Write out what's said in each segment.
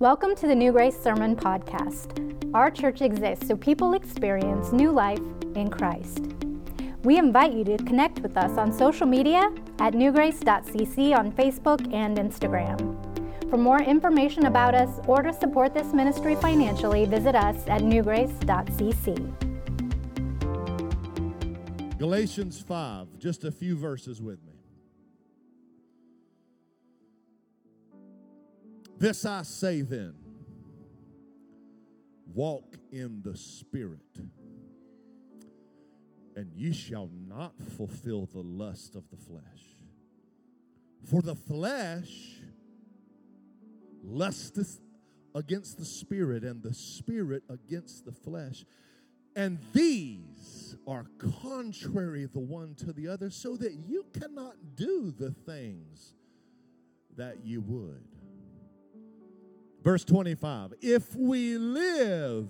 Welcome to the New Grace Sermon Podcast. Our church exists so people experience new life in Christ. We invite you to connect with us on social media at newgrace.cc on Facebook and Instagram. For more information about us or to support this ministry financially, visit us at newgrace.cc. Galatians 5, just a few verses with me. This I say then walk in the Spirit, and ye shall not fulfill the lust of the flesh. For the flesh lusteth against the Spirit, and the Spirit against the flesh. And these are contrary the one to the other, so that you cannot do the things that you would. Verse 25 If we live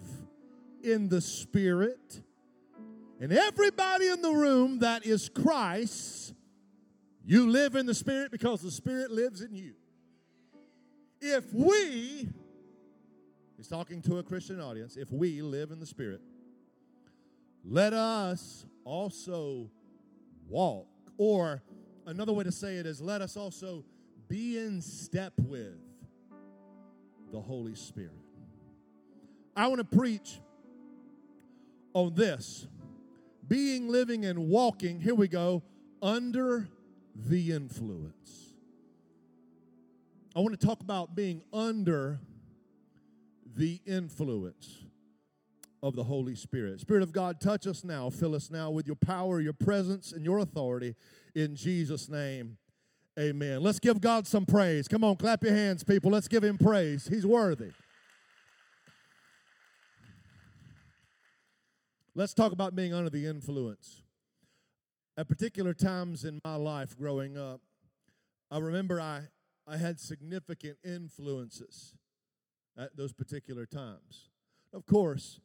in the Spirit, and everybody in the room that is Christ, you live in the Spirit because the Spirit lives in you. If we, he's talking to a Christian audience, if we live in the Spirit, let us also walk. Or another way to say it is, let us also be in step with the Holy Spirit. I want to preach on this being, living, and walking, here we go, under the influence. I want to talk about being under the influence of the Holy Spirit. Spirit of God, touch us now, fill us now with your power, your presence, and your authority in Jesus' name. Amen. Let's give God some praise. Come on, clap your hands, people. Let's give him praise. He's worthy. Let's talk about being under the influence. At particular times in my life growing up, I remember I, I had significant influences at those particular times. Of course,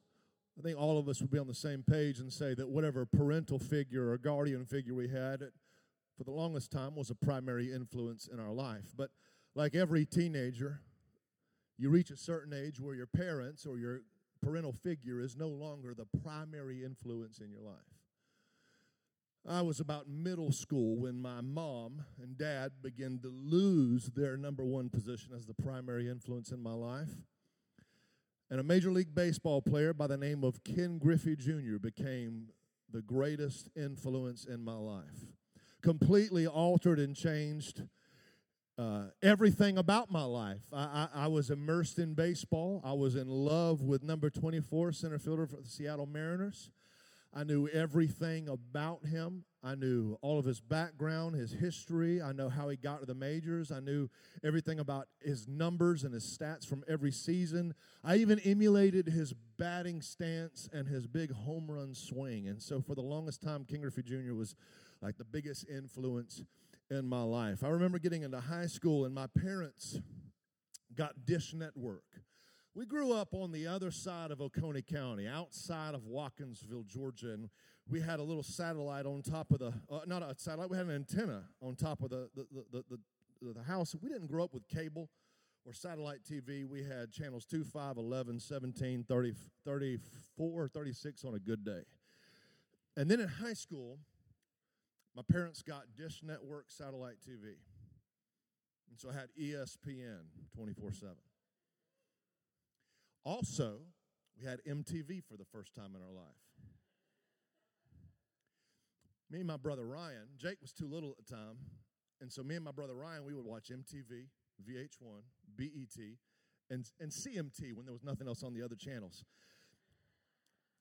I think all of us would be on the same page and say that whatever parental figure or guardian figure we had, for the longest time was a primary influence in our life. But like every teenager, you reach a certain age where your parents or your parental figure is no longer the primary influence in your life. I was about middle school when my mom and dad began to lose their number one position as the primary influence in my life. And a Major League Baseball player by the name of Ken Griffey Jr. became the greatest influence in my life completely altered and changed uh, everything about my life. I, I, I, was immersed in baseball. I was in love with number 24 center fielder for the Seattle Mariners. I knew everything about him. I knew all of his background, his history. I know how he got to the majors. I knew everything about his numbers and his stats from every season. I even emulated his batting stance and his big home run swing. And so, for the longest time, Ken Griffey Jr. was like the biggest influence in my life. I remember getting into high school, and my parents got Dish Network. We grew up on the other side of Oconee County, outside of Watkinsville, Georgia, and we had a little satellite on top of the, uh, not a satellite, we had an antenna on top of the, the, the, the, the house. We didn't grow up with cable or satellite TV. We had channels 2, 5, 11, 17, 30, 34, 36 on a good day. And then in high school, my parents got Dish Network satellite TV. And so I had ESPN 24 7. Also, we had MTV for the first time in our life. Me and my brother Ryan, Jake was too little at the time. And so me and my brother Ryan, we would watch MTV, VH1, BET, and, and CMT when there was nothing else on the other channels.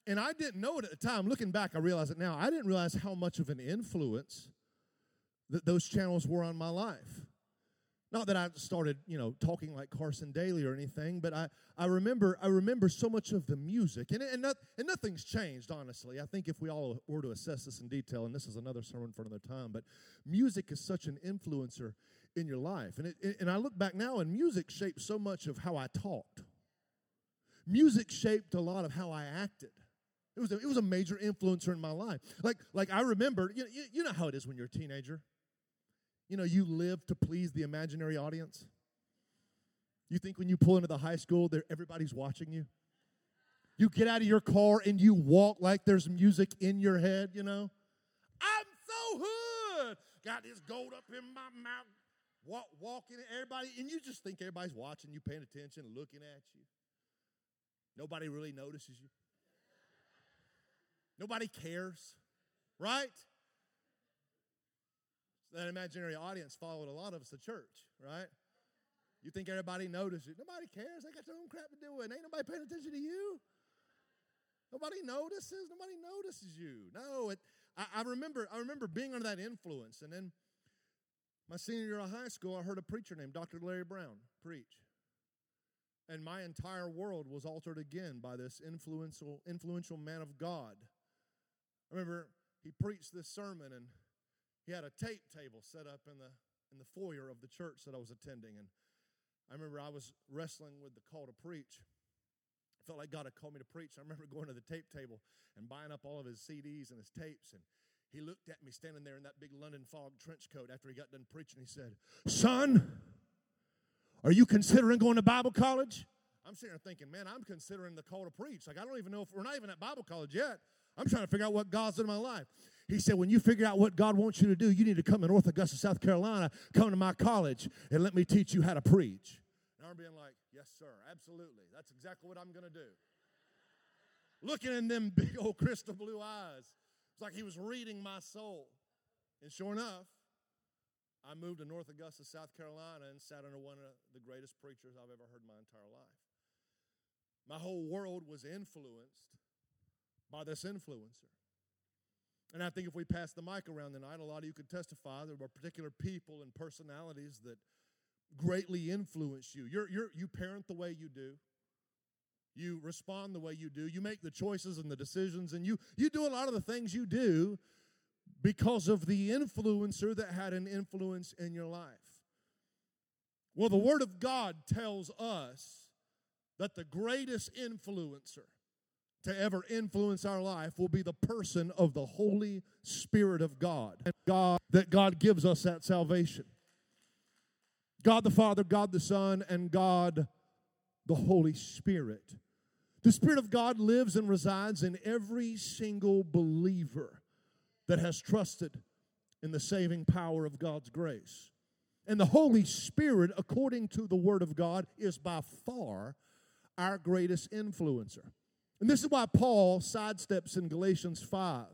And I didn't know it at the time. Looking back, I realize it now. I didn't realize how much of an influence that those channels were on my life. Not that I started, you know, talking like Carson Daly or anything, but I, I remember I remember so much of the music, and and, not, and nothing's changed, honestly. I think if we all were to assess this in detail, and this is another sermon for another time, but music is such an influencer in your life, and it, and I look back now, and music shaped so much of how I talked. Music shaped a lot of how I acted. It was a, it was a major influencer in my life. Like, like I remember, you, you, know how it is when you're a teenager. You know, you live to please the imaginary audience. You think when you pull into the high school, there everybody's watching you? You get out of your car and you walk like there's music in your head, you know? I'm so hood. Got this gold up in my mouth, walk, walking, everybody, and you just think everybody's watching you, paying attention, looking at you. Nobody really notices you. Nobody cares, right? That imaginary audience followed a lot of us to church, right? You think everybody notices. Nobody cares. They got their own crap to do with. Ain't nobody paying attention to you. Nobody notices. Nobody notices you. No, it, I, I remember. I remember being under that influence, and then my senior year of high school, I heard a preacher named Dr. Larry Brown preach, and my entire world was altered again by this influential, influential man of God. I remember he preached this sermon, and he had a tape table set up in the in the foyer of the church that I was attending, and I remember I was wrestling with the call to preach. I felt like God had called me to preach. I remember going to the tape table and buying up all of his CDs and his tapes. And he looked at me standing there in that big London fog trench coat after he got done preaching. He said, Son, are you considering going to Bible college? I'm sitting there thinking, man, I'm considering the call to preach. Like, I don't even know if we're not even at Bible college yet. I'm trying to figure out what God's in my life. He said, when you figure out what God wants you to do, you need to come to North Augusta, South Carolina, come to my college, and let me teach you how to preach. And I'm being like, yes, sir, absolutely. That's exactly what I'm going to do. Looking in them big old crystal blue eyes. It's like he was reading my soul. And sure enough, I moved to North Augusta, South Carolina, and sat under one of the greatest preachers I've ever heard in my entire life. My whole world was influenced by this influencer. And I think if we pass the mic around tonight, a lot of you could testify there were particular people and personalities that greatly influence you. You're, you're, you parent the way you do. You respond the way you do. You make the choices and the decisions, and you, you do a lot of the things you do because of the influencer that had an influence in your life. Well, the Word of God tells us that the greatest influencer to ever influence our life will be the person of the Holy Spirit of God. God that God gives us that salvation. God the Father, God the Son, and God the Holy Spirit. The Spirit of God lives and resides in every single believer that has trusted in the saving power of God's grace. And the Holy Spirit, according to the Word of God, is by far our greatest influencer. And this is why Paul sidesteps in Galatians 5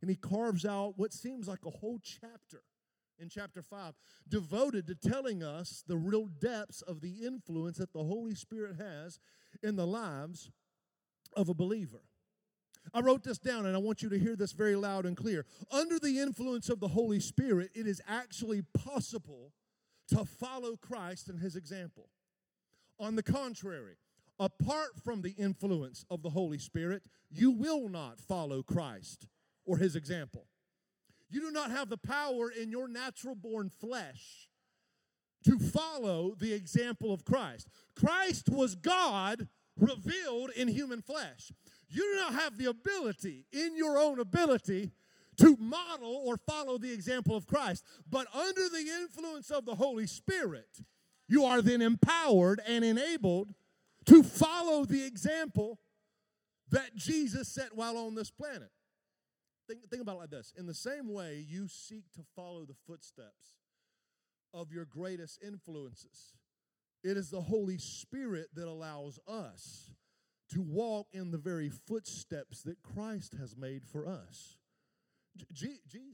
and he carves out what seems like a whole chapter in chapter 5 devoted to telling us the real depths of the influence that the Holy Spirit has in the lives of a believer. I wrote this down and I want you to hear this very loud and clear. Under the influence of the Holy Spirit, it is actually possible to follow Christ and his example. On the contrary, apart from the influence of the Holy Spirit, you will not follow Christ or his example. You do not have the power in your natural born flesh to follow the example of Christ. Christ was God revealed in human flesh. You do not have the ability, in your own ability, to model or follow the example of Christ. But under the influence of the Holy Spirit, you are then empowered and enabled to follow the example that Jesus set while on this planet. Think, think about it like this. In the same way, you seek to follow the footsteps of your greatest influences. It is the Holy Spirit that allows us to walk in the very footsteps that Christ has made for us. Jesus.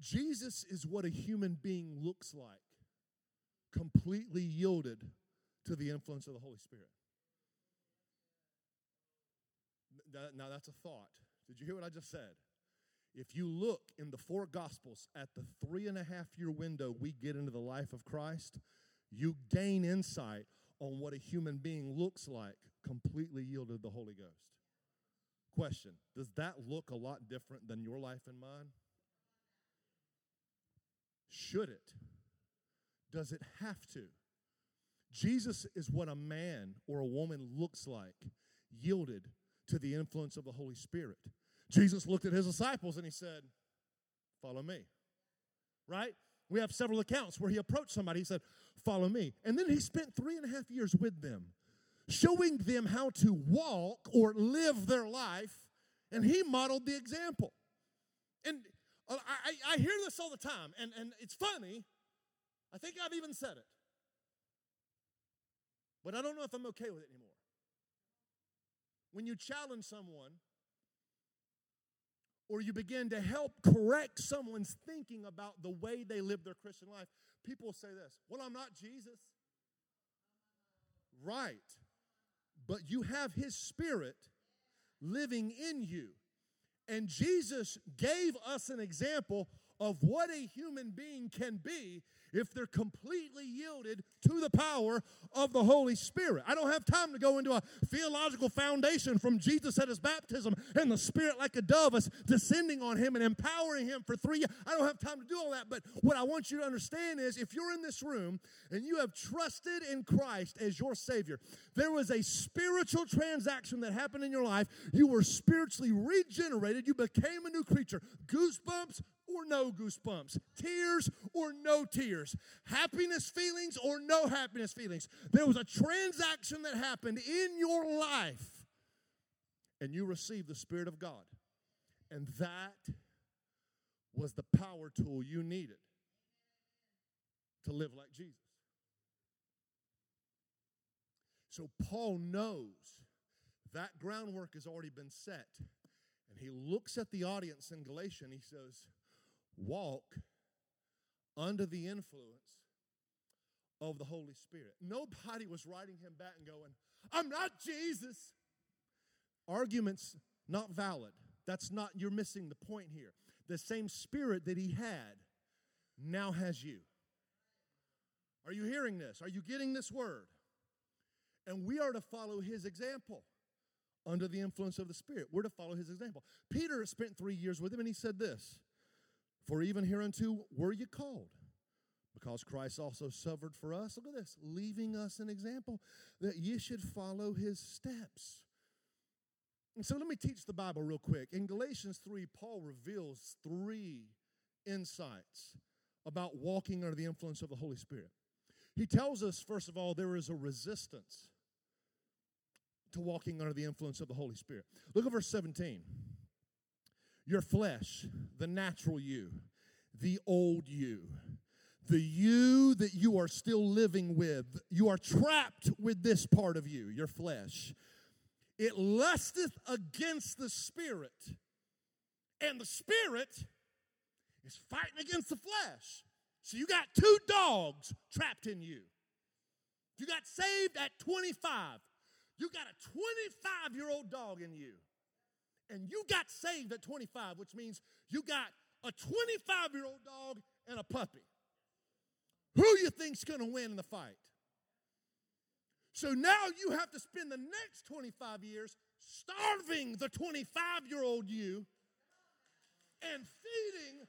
Jesus is what a human being looks like, completely yielded to the influence of the Holy Spirit. Now, that's a thought. Did you hear what I just said? If you look in the four Gospels at the three and a half year window we get into the life of Christ, you gain insight on what a human being looks like completely yielded to the Holy Ghost. Question Does that look a lot different than your life and mine? Should it? Does it have to? Jesus is what a man or a woman looks like, yielded to the influence of the Holy Spirit. Jesus looked at his disciples and he said, Follow me. Right? We have several accounts where he approached somebody, he said, Follow me. And then he spent three and a half years with them, showing them how to walk or live their life, and he modeled the example. And uh, I, I, hear this all the time, and, and it's funny. I think I've even said it. But I don't know if I'm okay with it anymore. When you challenge someone, or you begin to help correct someone's thinking about the way they live their Christian life, people say this Well, I'm not Jesus. Right. But you have His Spirit living in you. And Jesus gave us an example of what a human being can be if they're completely yielded to the power of the Holy Spirit. I don't have time to go into a theological foundation from Jesus at his baptism and the Spirit like a dove is descending on him and empowering him for three years. I don't have time to do all that, but what I want you to understand is if you're in this room and you have trusted in Christ as your Savior, there was a spiritual transaction that happened in your life. You were spiritually regenerated, you became a new creature. Goosebumps, or no goosebumps, tears or no tears, happiness feelings or no happiness feelings. There was a transaction that happened in your life, and you received the Spirit of God. And that was the power tool you needed to live like Jesus. So Paul knows that groundwork has already been set. And he looks at the audience in Galatia and he says, walk under the influence of the Holy Spirit. Nobody was writing him back and going, I'm not Jesus. Arguments not valid. That's not, you're missing the point here. The same spirit that he had now has you. Are you hearing this? Are you getting this word? And we are to follow his example under the influence of the Spirit. We're to follow his example. Peter spent three years with him and he said this for even hereunto were you called, because Christ also suffered for us. Look at this, leaving us an example that ye should follow his steps. And so let me teach the Bible real quick. In Galatians 3, Paul reveals three insights about walking under the influence of the Holy Spirit. He tells us, first of all, there is a resistance to walking under the influence of the Holy Spirit. Look at verse 17 your flesh, the natural you, the old you, the you that you are still living with. You are trapped with this part of you, your flesh. It lusteth against the spirit, and the spirit is fighting against the flesh. So you got two dogs trapped in you. You got saved at 25. You got a 25 year old dog in you and you got saved at 25, which means you got a 25 year old dog and a puppy. Who you think's going to win in the fight? So now you have to spend the next 25 years starving the 25 year old you and feeding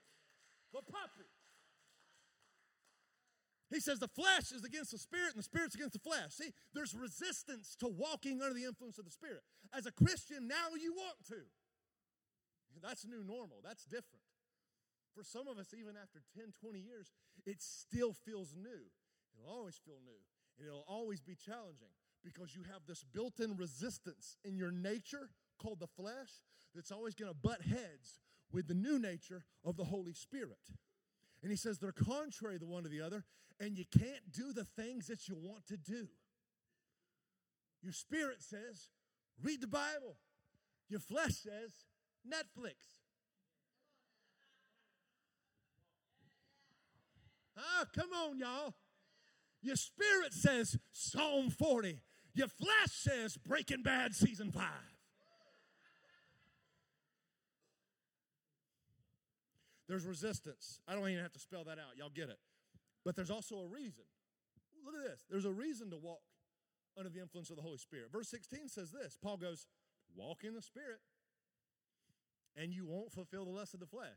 the puppy. He says the flesh is against the spirit and the spirit's against the flesh. See, there's resistance to walking under the influence of the spirit. As a Christian, now you want to. That's new normal. That's different. For some of us, even after 10, 20 years, it still feels new. It'll always feel new. And it'll always be challenging because you have this built in resistance in your nature called the flesh that's always going to butt heads with the new nature of the Holy Spirit. And he says they're contrary the one to the other, and you can't do the things that you want to do. Your spirit says, read the Bible. Your flesh says, Netflix. Ah, come on, y'all. Your spirit says Psalm 40. Your flesh says Breaking Bad season 5. There's resistance. I don't even have to spell that out. Y'all get it. But there's also a reason. Look at this. There's a reason to walk under the influence of the Holy Spirit. Verse 16 says this Paul goes, Walk in the Spirit, and you won't fulfill the lust of the flesh.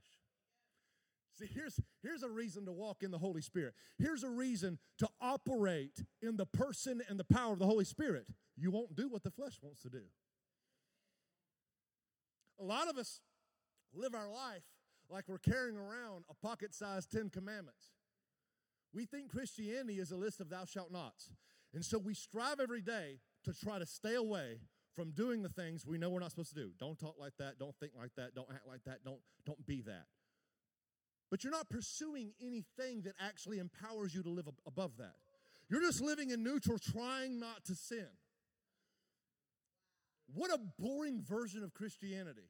See, here's, here's a reason to walk in the Holy Spirit. Here's a reason to operate in the person and the power of the Holy Spirit. You won't do what the flesh wants to do. A lot of us live our life like we're carrying around a pocket sized Ten Commandments. We think Christianity is a list of thou shalt nots. And so we strive every day to try to stay away from doing the things we know we're not supposed to do. Don't talk like that, don't think like that, don't act like that, don't, don't be that. But you're not pursuing anything that actually empowers you to live above that. You're just living in neutral, trying not to sin. What a boring version of Christianity.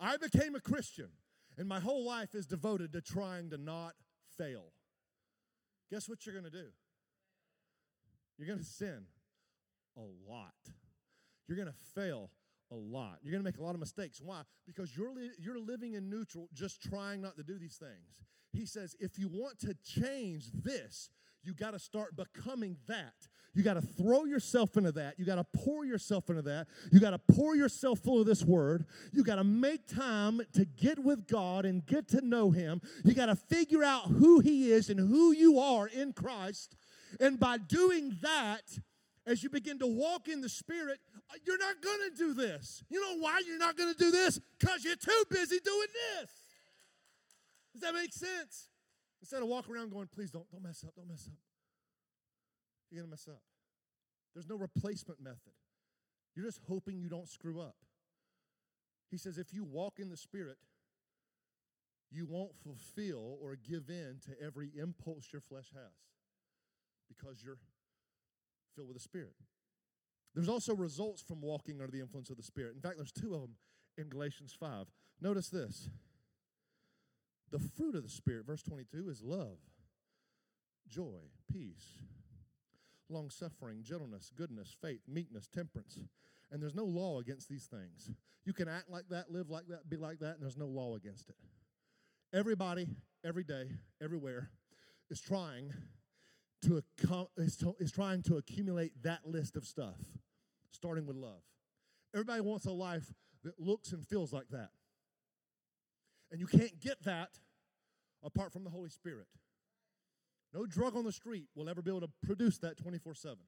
I became a Christian, and my whole life is devoted to trying to not fail. Guess what you're going to do? You're going to sin a lot. You're going to fail a lot. You're going to make a lot of mistakes. Why? Because you're, li- you're living in neutral, just trying not to do these things. He says, if you want to change this, you got to start becoming that. You got to throw yourself into that. You got to pour yourself into that. You got to pour yourself full of this word. You got to make time to get with God and get to know Him. You got to figure out who He is and who you are in Christ. And by doing that, as you begin to walk in the Spirit, you're not going to do this. You know why you're not going to do this? Because you're too busy doing this. Does that make sense? Instead of walking around going, please don't, don't mess up, don't mess up. You're to mess up. There's no replacement method. You're just hoping you don't screw up. He says, if you walk in the Spirit, you won't fulfill or give in to every impulse your flesh has because you're filled with the Spirit. There's also results from walking under the influence of the Spirit. In fact, there's two of them in Galatians 5. Notice this. The fruit of the Spirit, verse 22, is love, joy, peace, long suffering, gentleness, goodness, faith, meekness, temperance. And there's no law against these things. You can act like that, live like that, be like that, and there's no law against it. Everybody, every day, everywhere, is trying to, is, trying to accumulate that list of stuff, starting with love. Everybody wants a life that looks and feels like that. And you can't get that apart from the Holy Spirit. No drug on the street will ever be able to produce that 24 7.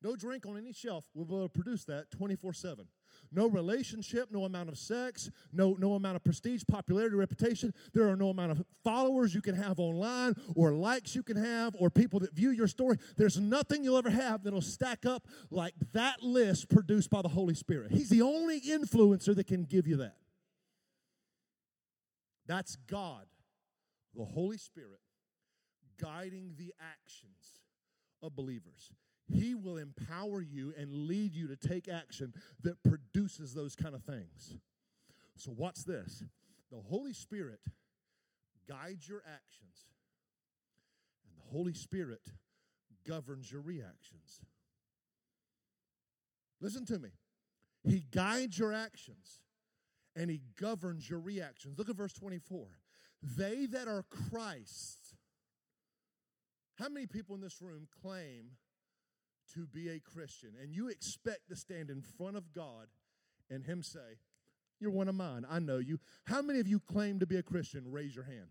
No drink on any shelf will be able to produce that 24 7. No relationship, no amount of sex, no, no amount of prestige, popularity, reputation. There are no amount of followers you can have online or likes you can have or people that view your story. There's nothing you'll ever have that'll stack up like that list produced by the Holy Spirit. He's the only influencer that can give you that. That's God, the Holy Spirit, guiding the actions of believers. He will empower you and lead you to take action that produces those kind of things. So, watch this? The Holy Spirit guides your actions, and the Holy Spirit governs your reactions. Listen to me. He guides your actions and he governs your reactions. Look at verse 24. They that are Christ. How many people in this room claim to be a Christian and you expect to stand in front of God and him say, "You're one of mine. I know you." How many of you claim to be a Christian? Raise your hand.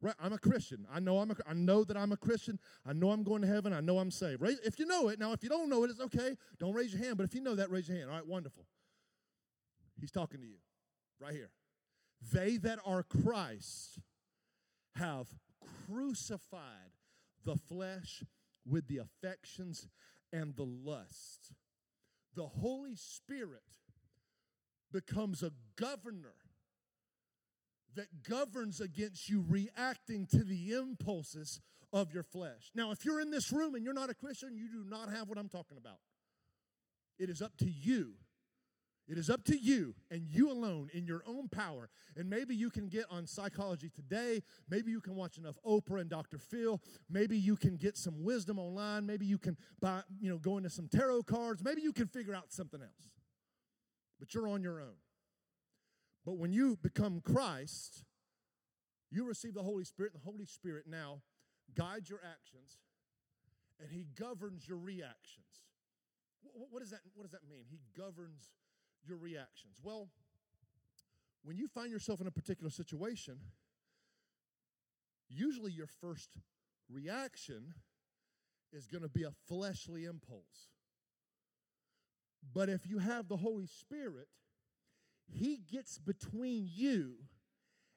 Right, I'm a Christian. I know I'm a, I know that I'm a Christian. I know I'm going to heaven. I know I'm saved. Right? If you know it, now if you don't know it, it's okay. Don't raise your hand. But if you know that, raise your hand. All right, wonderful. He's talking to you right here. They that are Christ have crucified the flesh with the affections and the lust. The Holy Spirit becomes a governor that governs against you reacting to the impulses of your flesh. Now, if you're in this room and you're not a Christian, you do not have what I'm talking about. It is up to you it is up to you and you alone in your own power. And maybe you can get on psychology today. Maybe you can watch enough Oprah and Dr. Phil. Maybe you can get some wisdom online. Maybe you can buy, you know, go into some tarot cards. Maybe you can figure out something else. But you're on your own. But when you become Christ, you receive the Holy Spirit, and the Holy Spirit now guides your actions and He governs your reactions. What does that, what does that mean? He governs your reactions? Well, when you find yourself in a particular situation, usually your first reaction is going to be a fleshly impulse. But if you have the Holy Spirit, He gets between you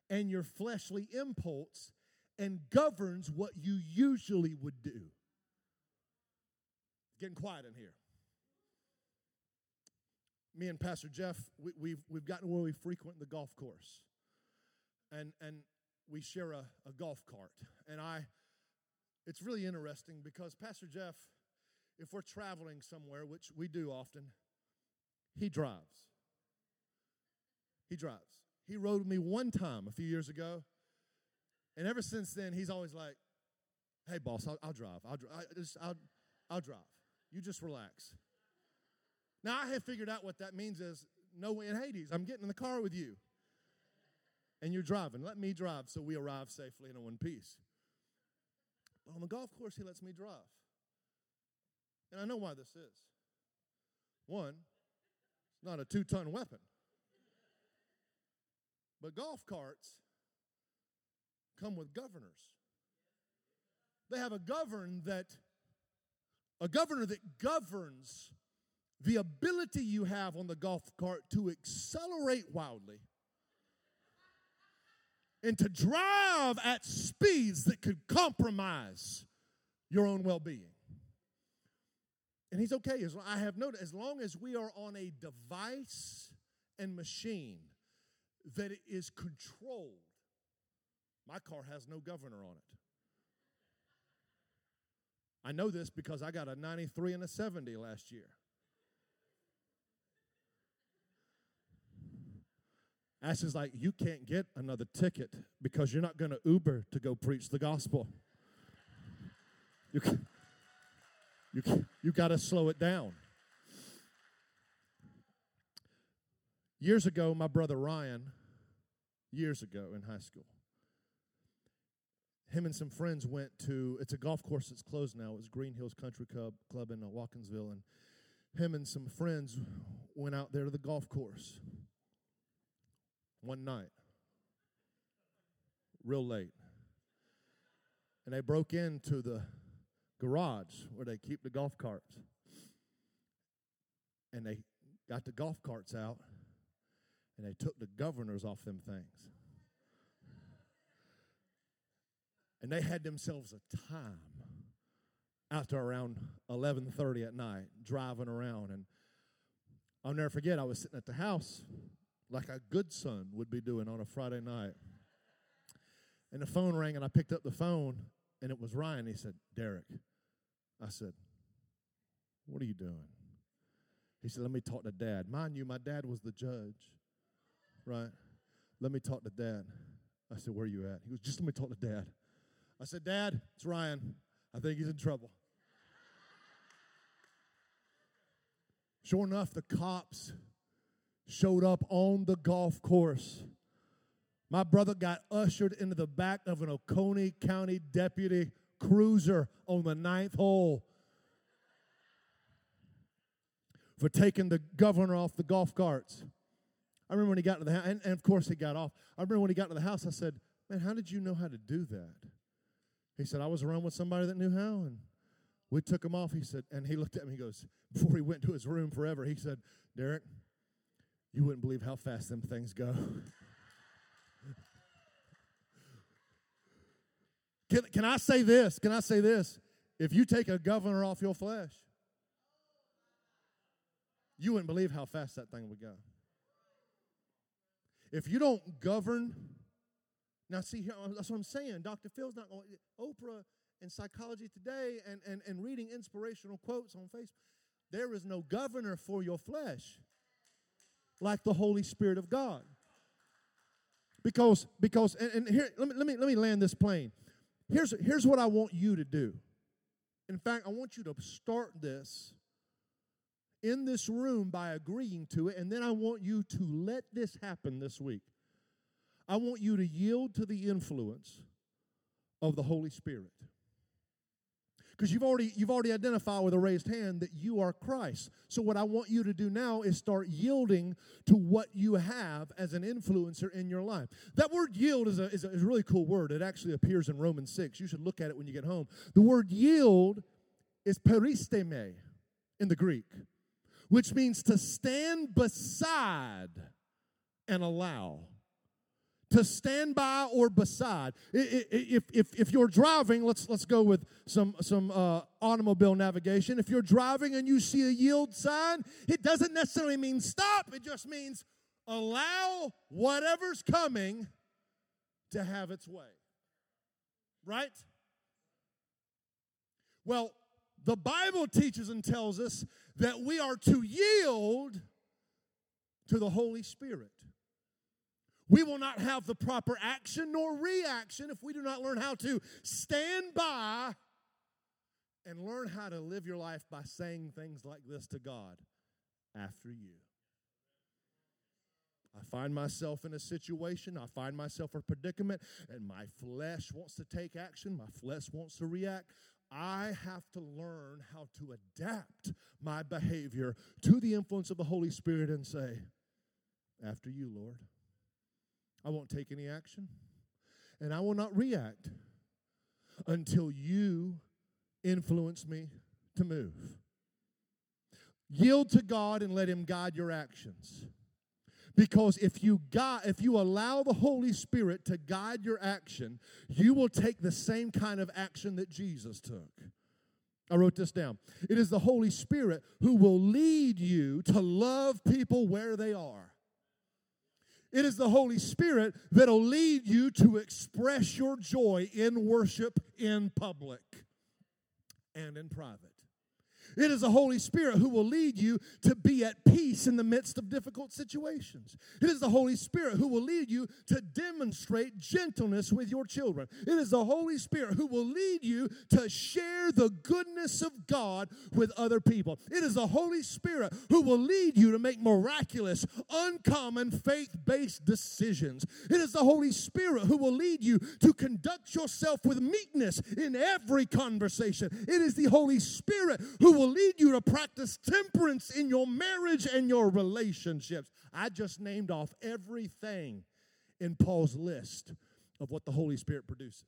and your fleshly impulse and governs what you usually would do. Getting quiet in here. Me and Pastor Jeff, we, we've, we've gotten where we frequent the golf course. And, and we share a, a golf cart. And I, it's really interesting because Pastor Jeff, if we're traveling somewhere, which we do often, he drives. He drives. He rode with me one time a few years ago. And ever since then, he's always like, hey, boss, I'll, I'll drive. I'll, I just, I'll, I'll drive. You just relax. Now, I have figured out what that means is no way in Hades. I'm getting in the car with you. And you're driving. Let me drive so we arrive safely in one piece. But on the golf course, he lets me drive. And I know why this is. One, it's not a two ton weapon. But golf carts come with governors. They have a govern that a governor that governs the ability you have on the golf cart to accelerate wildly and to drive at speeds that could compromise your own well-being. And he's okay. As I have noted, as long as we are on a device and machine that is controlled, my car has no governor on it. I know this because I got a 93 and a 70 last year. Ash is like, you can't get another ticket because you're not going to Uber to go preach the gospel. You, you, you got to slow it down. Years ago, my brother Ryan, years ago in high school, him and some friends went to, it's a golf course that's closed now. It was Green Hills Country Club, Club in Watkinsville. And him and some friends went out there to the golf course one night, real late. And they broke into the garage where they keep the golf carts. And they got the golf carts out and they took the governors off them things. And they had themselves a time after around 11:30 at night driving around and I'll never forget I was sitting at the house like a good son would be doing on a Friday night. And the phone rang, and I picked up the phone, and it was Ryan. He said, Derek. I said, What are you doing? He said, Let me talk to dad. Mind you, my dad was the judge, right? Let me talk to dad. I said, Where are you at? He goes, Just let me talk to dad. I said, Dad, it's Ryan. I think he's in trouble. Sure enough, the cops showed up on the golf course. My brother got ushered into the back of an Oconee County deputy cruiser on the ninth hole for taking the governor off the golf carts. I remember when he got to the house, and, and, of course he got off. I remember when he got to the house, I said, Man, how did you know how to do that? He said, I was around with somebody that knew how, and we took him off. He said, and he looked at me, he goes, before he went to his room forever, he said, Derek, you wouldn't believe how fast them things go. can, can I say this? Can I say this? If you take a governor off your flesh, you wouldn't believe how fast that thing would go. If you don't govern, now see here, that's what I'm saying. Dr. Phil's not going, Oprah and Psychology Today and, and, and reading inspirational quotes on Facebook. There is no governor for your flesh like the Holy Spirit of God. Because, because, and, and here, let me, let me, let me land this plane. Here's, here's what I want you to do. In fact, I want you to start this in this room by agreeing to it, and then I want you to let this happen this week. I want you to yield to the influence of the Holy Spirit because you've already you've already identified with a raised hand that you are Christ. So what I want you to do now is start yielding to what you have as an influencer in your life. That word yield is a, is a, is a really cool word. It actually appears in Romans 6. You should look at it when you get home. The word yield is paristemi in the Greek, which means to stand beside and allow to stand by or beside. If, if, if you're driving, let's, let's go with some, some uh, automobile navigation. If you're driving and you see a yield sign, it doesn't necessarily mean stop, it just means allow whatever's coming to have its way. Right? Well, the Bible teaches and tells us that we are to yield to the Holy Spirit. We will not have the proper action nor reaction if we do not learn how to stand by and learn how to live your life by saying things like this to God after you. I find myself in a situation, I find myself in a predicament, and my flesh wants to take action, my flesh wants to react. I have to learn how to adapt my behavior to the influence of the Holy Spirit and say, After you, Lord. I won't take any action, and I will not react until you influence me to move. Yield to God and let Him guide your actions. Because if you if you allow the Holy Spirit to guide your action, you will take the same kind of action that Jesus took. I wrote this down. It is the Holy Spirit who will lead you to love people where they are. It is the Holy Spirit that'll lead you to express your joy in worship in public and in private. It is the Holy Spirit who will lead you to be at peace in the midst of difficult situations. It is the Holy Spirit who will lead you to demonstrate gentleness with your children. It is the Holy Spirit who will lead you to share the goodness of God with other people. It is the Holy Spirit who will lead you to make miraculous, uncommon, faith based decisions. It is the Holy Spirit who will lead you to conduct yourself with meekness in every conversation. It is the Holy Spirit who will will lead you to practice temperance in your marriage and your relationships. I just named off everything in Paul's list of what the Holy Spirit produces.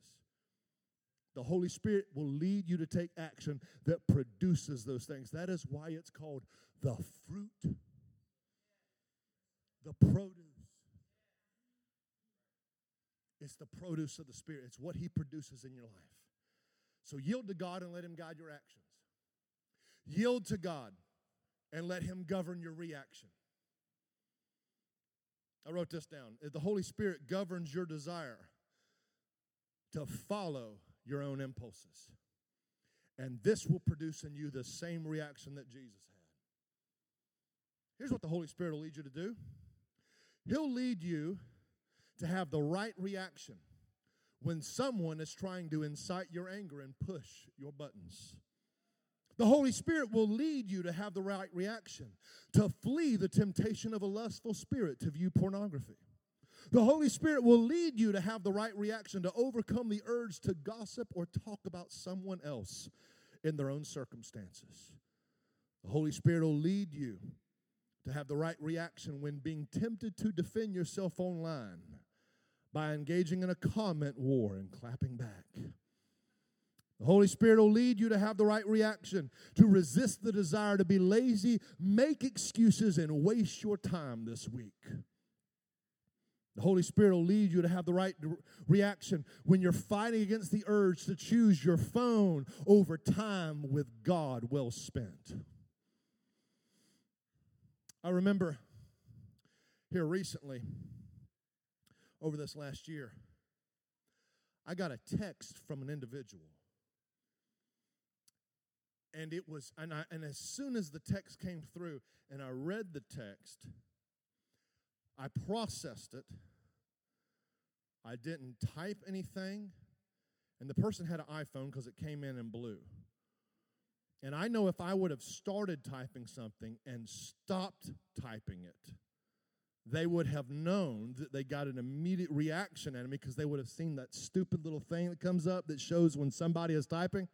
The Holy Spirit will lead you to take action that produces those things. That is why it's called the fruit, the produce. It's the produce of the Spirit, it's what He produces in your life. So yield to God and let Him guide your actions. Yield to God and let Him govern your reaction. I wrote this down. The Holy Spirit governs your desire to follow your own impulses. And this will produce in you the same reaction that Jesus had. Here's what the Holy Spirit will lead you to do He'll lead you to have the right reaction when someone is trying to incite your anger and push your buttons. The Holy Spirit will lead you to have the right reaction, to flee the temptation of a lustful spirit to view pornography. The Holy Spirit will lead you to have the right reaction, to overcome the urge to gossip or talk about someone else in their own circumstances. The Holy Spirit will lead you to have the right reaction when being tempted to defend yourself online by engaging in a comment war and clapping back. The Holy Spirit will lead you to have the right reaction, to resist the desire to be lazy, make excuses, and waste your time this week. The Holy Spirit will lead you to have the right reaction when you're fighting against the urge to choose your phone over time with God well spent. I remember here recently, over this last year, I got a text from an individual and it was and I and as soon as the text came through and I read the text, I processed it. I didn't type anything, and the person had an iPhone because it came in in blue. And I know if I would have started typing something and stopped typing it, they would have known that they got an immediate reaction at me because they would have seen that stupid little thing that comes up that shows when somebody is typing.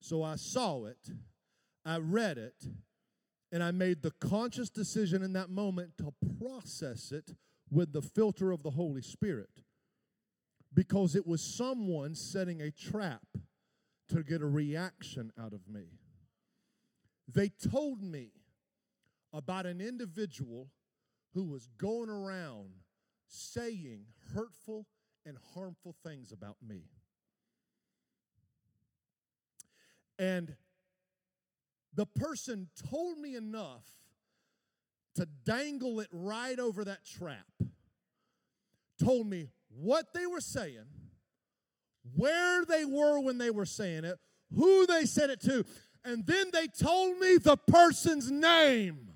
So I saw it, I read it, and I made the conscious decision in that moment to process it with the filter of the Holy Spirit because it was someone setting a trap to get a reaction out of me. They told me about an individual who was going around saying hurtful and harmful things about me. And the person told me enough to dangle it right over that trap. Told me what they were saying, where they were when they were saying it, who they said it to, and then they told me the person's name.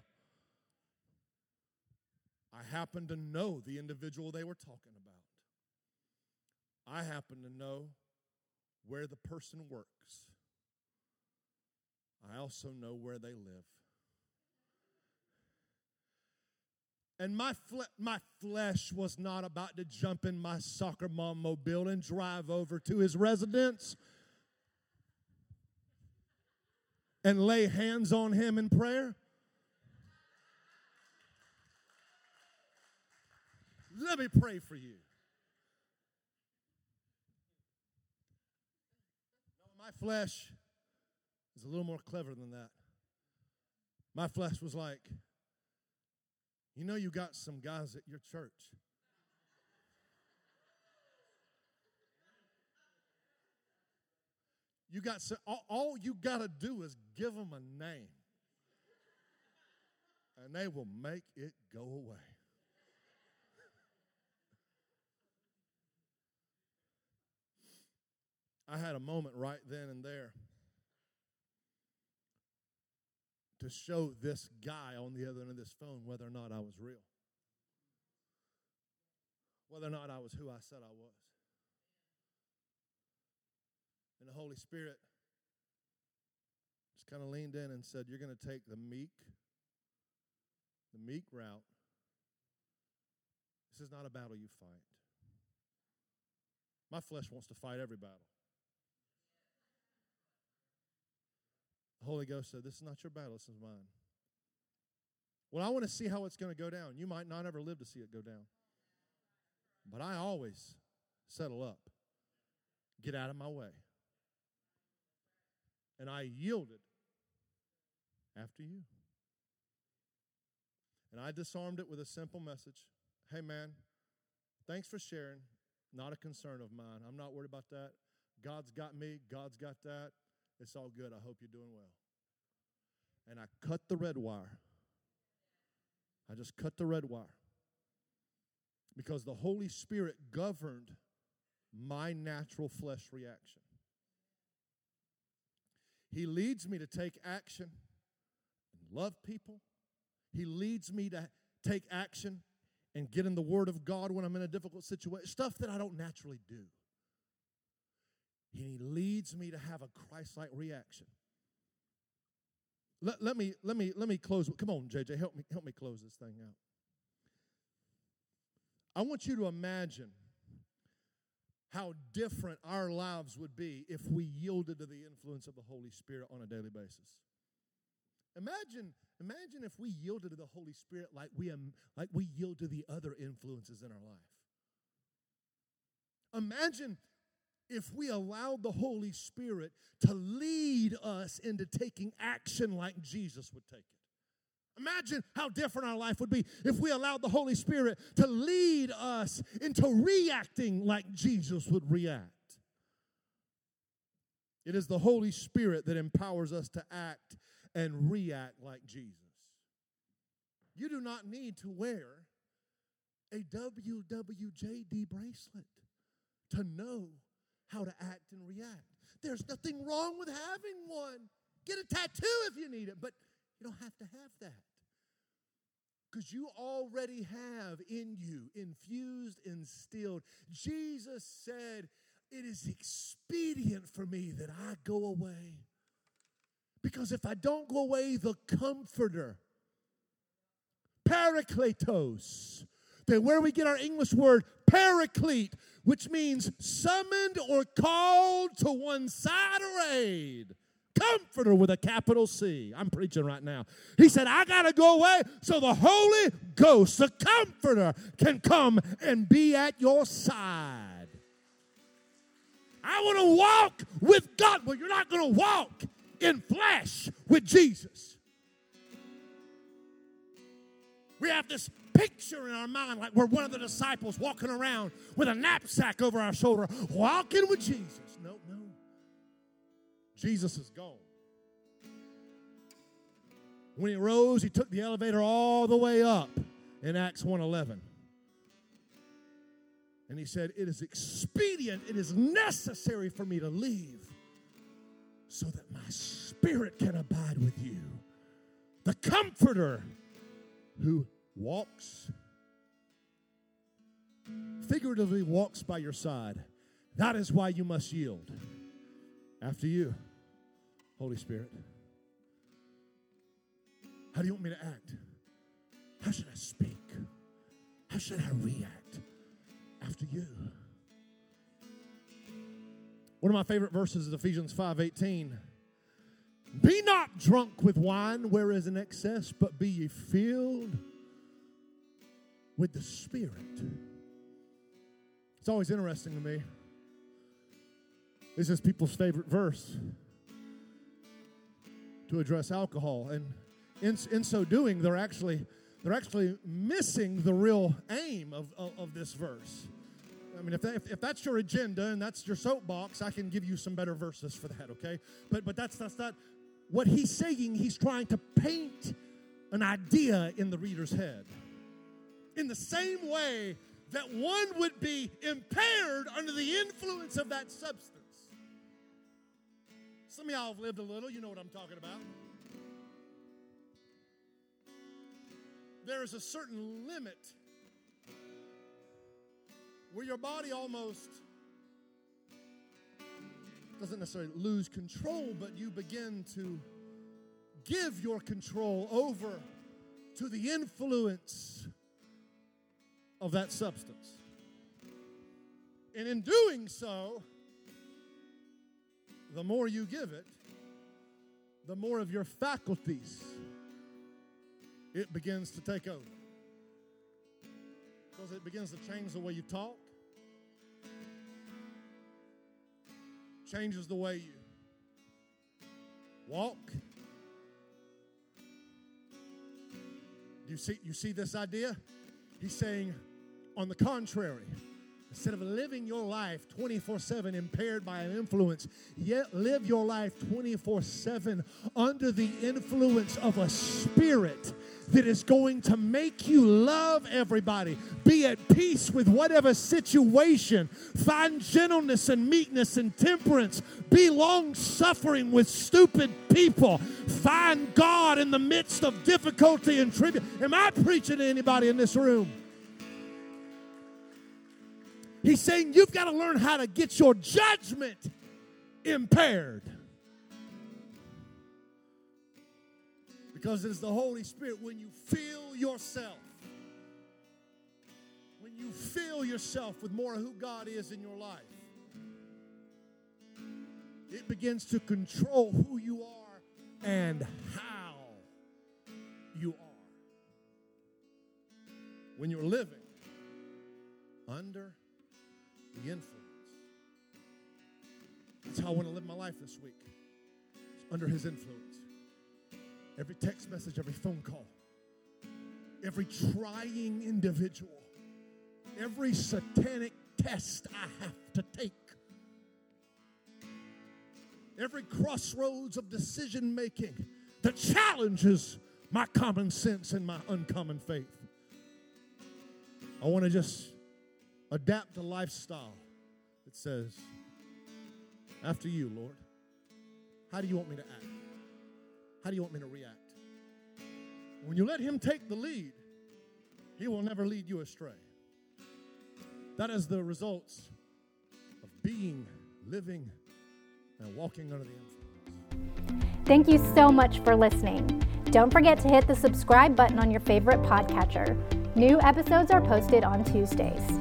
I happen to know the individual they were talking about. I happen to know where the person works. I also know where they live. And my, fle- my flesh was not about to jump in my soccer mom mobile and drive over to his residence and lay hands on him in prayer. Let me pray for you. No, my flesh is a little more clever than that. My flesh was like, you know, you got some guys at your church. You got some, all, all you got to do is give them a name, and they will make it go away. I had a moment right then and there to show this guy on the other end of this phone whether or not I was real, whether or not I was who I said I was. And the Holy Spirit just kind of leaned in and said, You're going to take the meek, the meek route. This is not a battle you fight. My flesh wants to fight every battle. Holy Ghost said, This is not your battle, this is mine. Well, I want to see how it's going to go down. You might not ever live to see it go down. But I always settle up, get out of my way. And I yielded after you. And I disarmed it with a simple message Hey, man, thanks for sharing. Not a concern of mine. I'm not worried about that. God's got me, God's got that. It's all good. I hope you're doing well. And I cut the red wire. I just cut the red wire. Because the Holy Spirit governed my natural flesh reaction. He leads me to take action and love people. He leads me to take action and get in the Word of God when I'm in a difficult situation, stuff that I don't naturally do. And he leads me to have a Christ-like reaction. Let, let me let me let me close. Come on, JJ, help me help me close this thing out. I want you to imagine how different our lives would be if we yielded to the influence of the Holy Spirit on a daily basis. Imagine, imagine if we yielded to the Holy Spirit like we um, like we yield to the other influences in our life. Imagine if we allowed the Holy Spirit to lead us into taking action like Jesus would take it. Imagine how different our life would be if we allowed the Holy Spirit to lead us into reacting like Jesus would react. It is the Holy Spirit that empowers us to act and react like Jesus. You do not need to wear a WWJD bracelet to know how to act and react. There's nothing wrong with having one. Get a tattoo if you need it, but you don't have to have that. Because you already have in you, infused, instilled. Jesus said, It is expedient for me that I go away. Because if I don't go away, the Comforter, Parakletos, that where we get our English word paraclete, which means summoned or called to one side or aid. Comforter with a capital C. I'm preaching right now. He said, I got to go away so the Holy Ghost, the Comforter, can come and be at your side. I want to walk with God. Well, you're not going to walk in flesh with Jesus. We have this picture in our mind like we're one of the disciples walking around with a knapsack over our shoulder, walking with Jesus. No, no. Jesus is gone. When he rose, he took the elevator all the way up in Acts 1:11. And he said, "It is expedient, it is necessary for me to leave so that my spirit can abide with you." The comforter who walks figuratively walks by your side. That is why you must yield. After you, Holy Spirit. How do you want me to act? How should I speak? How should I react after you? One of my favorite verses is Ephesians 5:18. Be not drunk with wine where is an excess, but be ye filled with the Spirit. It's always interesting to me. This is people's favorite verse to address alcohol. And in, in so doing, they're actually, they're actually missing the real aim of, of, of this verse. I mean, if, that, if, if, that's your agenda and that's your soapbox, I can give you some better verses for that, okay? But, but that's, that's not what he's saying. He's trying to paint an idea in the reader's head. In the same way that one would be impaired under the influence of that substance. Some of y'all have lived a little, you know what I'm talking about. There is a certain limit where your body almost doesn't necessarily lose control, but you begin to give your control over to the influence of that substance. And in doing so, the more you give it, the more of your faculties it begins to take over. Because it begins to change the way you talk, changes the way you walk. You see, you see this idea? He's saying, on the contrary, instead of living your life 24 7 impaired by an influence, yet live your life 24 7 under the influence of a spirit that is going to make you love everybody, be at peace with whatever situation, find gentleness and meekness and temperance, be long suffering with stupid people, find God in the midst of difficulty and tribute. Am I preaching to anybody in this room? He's saying you've got to learn how to get your judgment impaired. Because it's the Holy Spirit when you feel yourself, when you feel yourself with more of who God is in your life, it begins to control who you are and how you are. When you're living under the influence. That's how I want to live my life this week. It's under his influence every text message, every phone call, every trying individual, every satanic test I have to take, every crossroads of decision making that challenges my common sense and my uncommon faith. I want to just adapt a lifestyle that says, after you, Lord, how do you want me to act? How do you want me to react? When you let Him take the lead, He will never lead you astray. That is the results of being, living, and walking under the influence. Thank you so much for listening. Don't forget to hit the subscribe button on your favorite podcatcher. New episodes are posted on Tuesdays.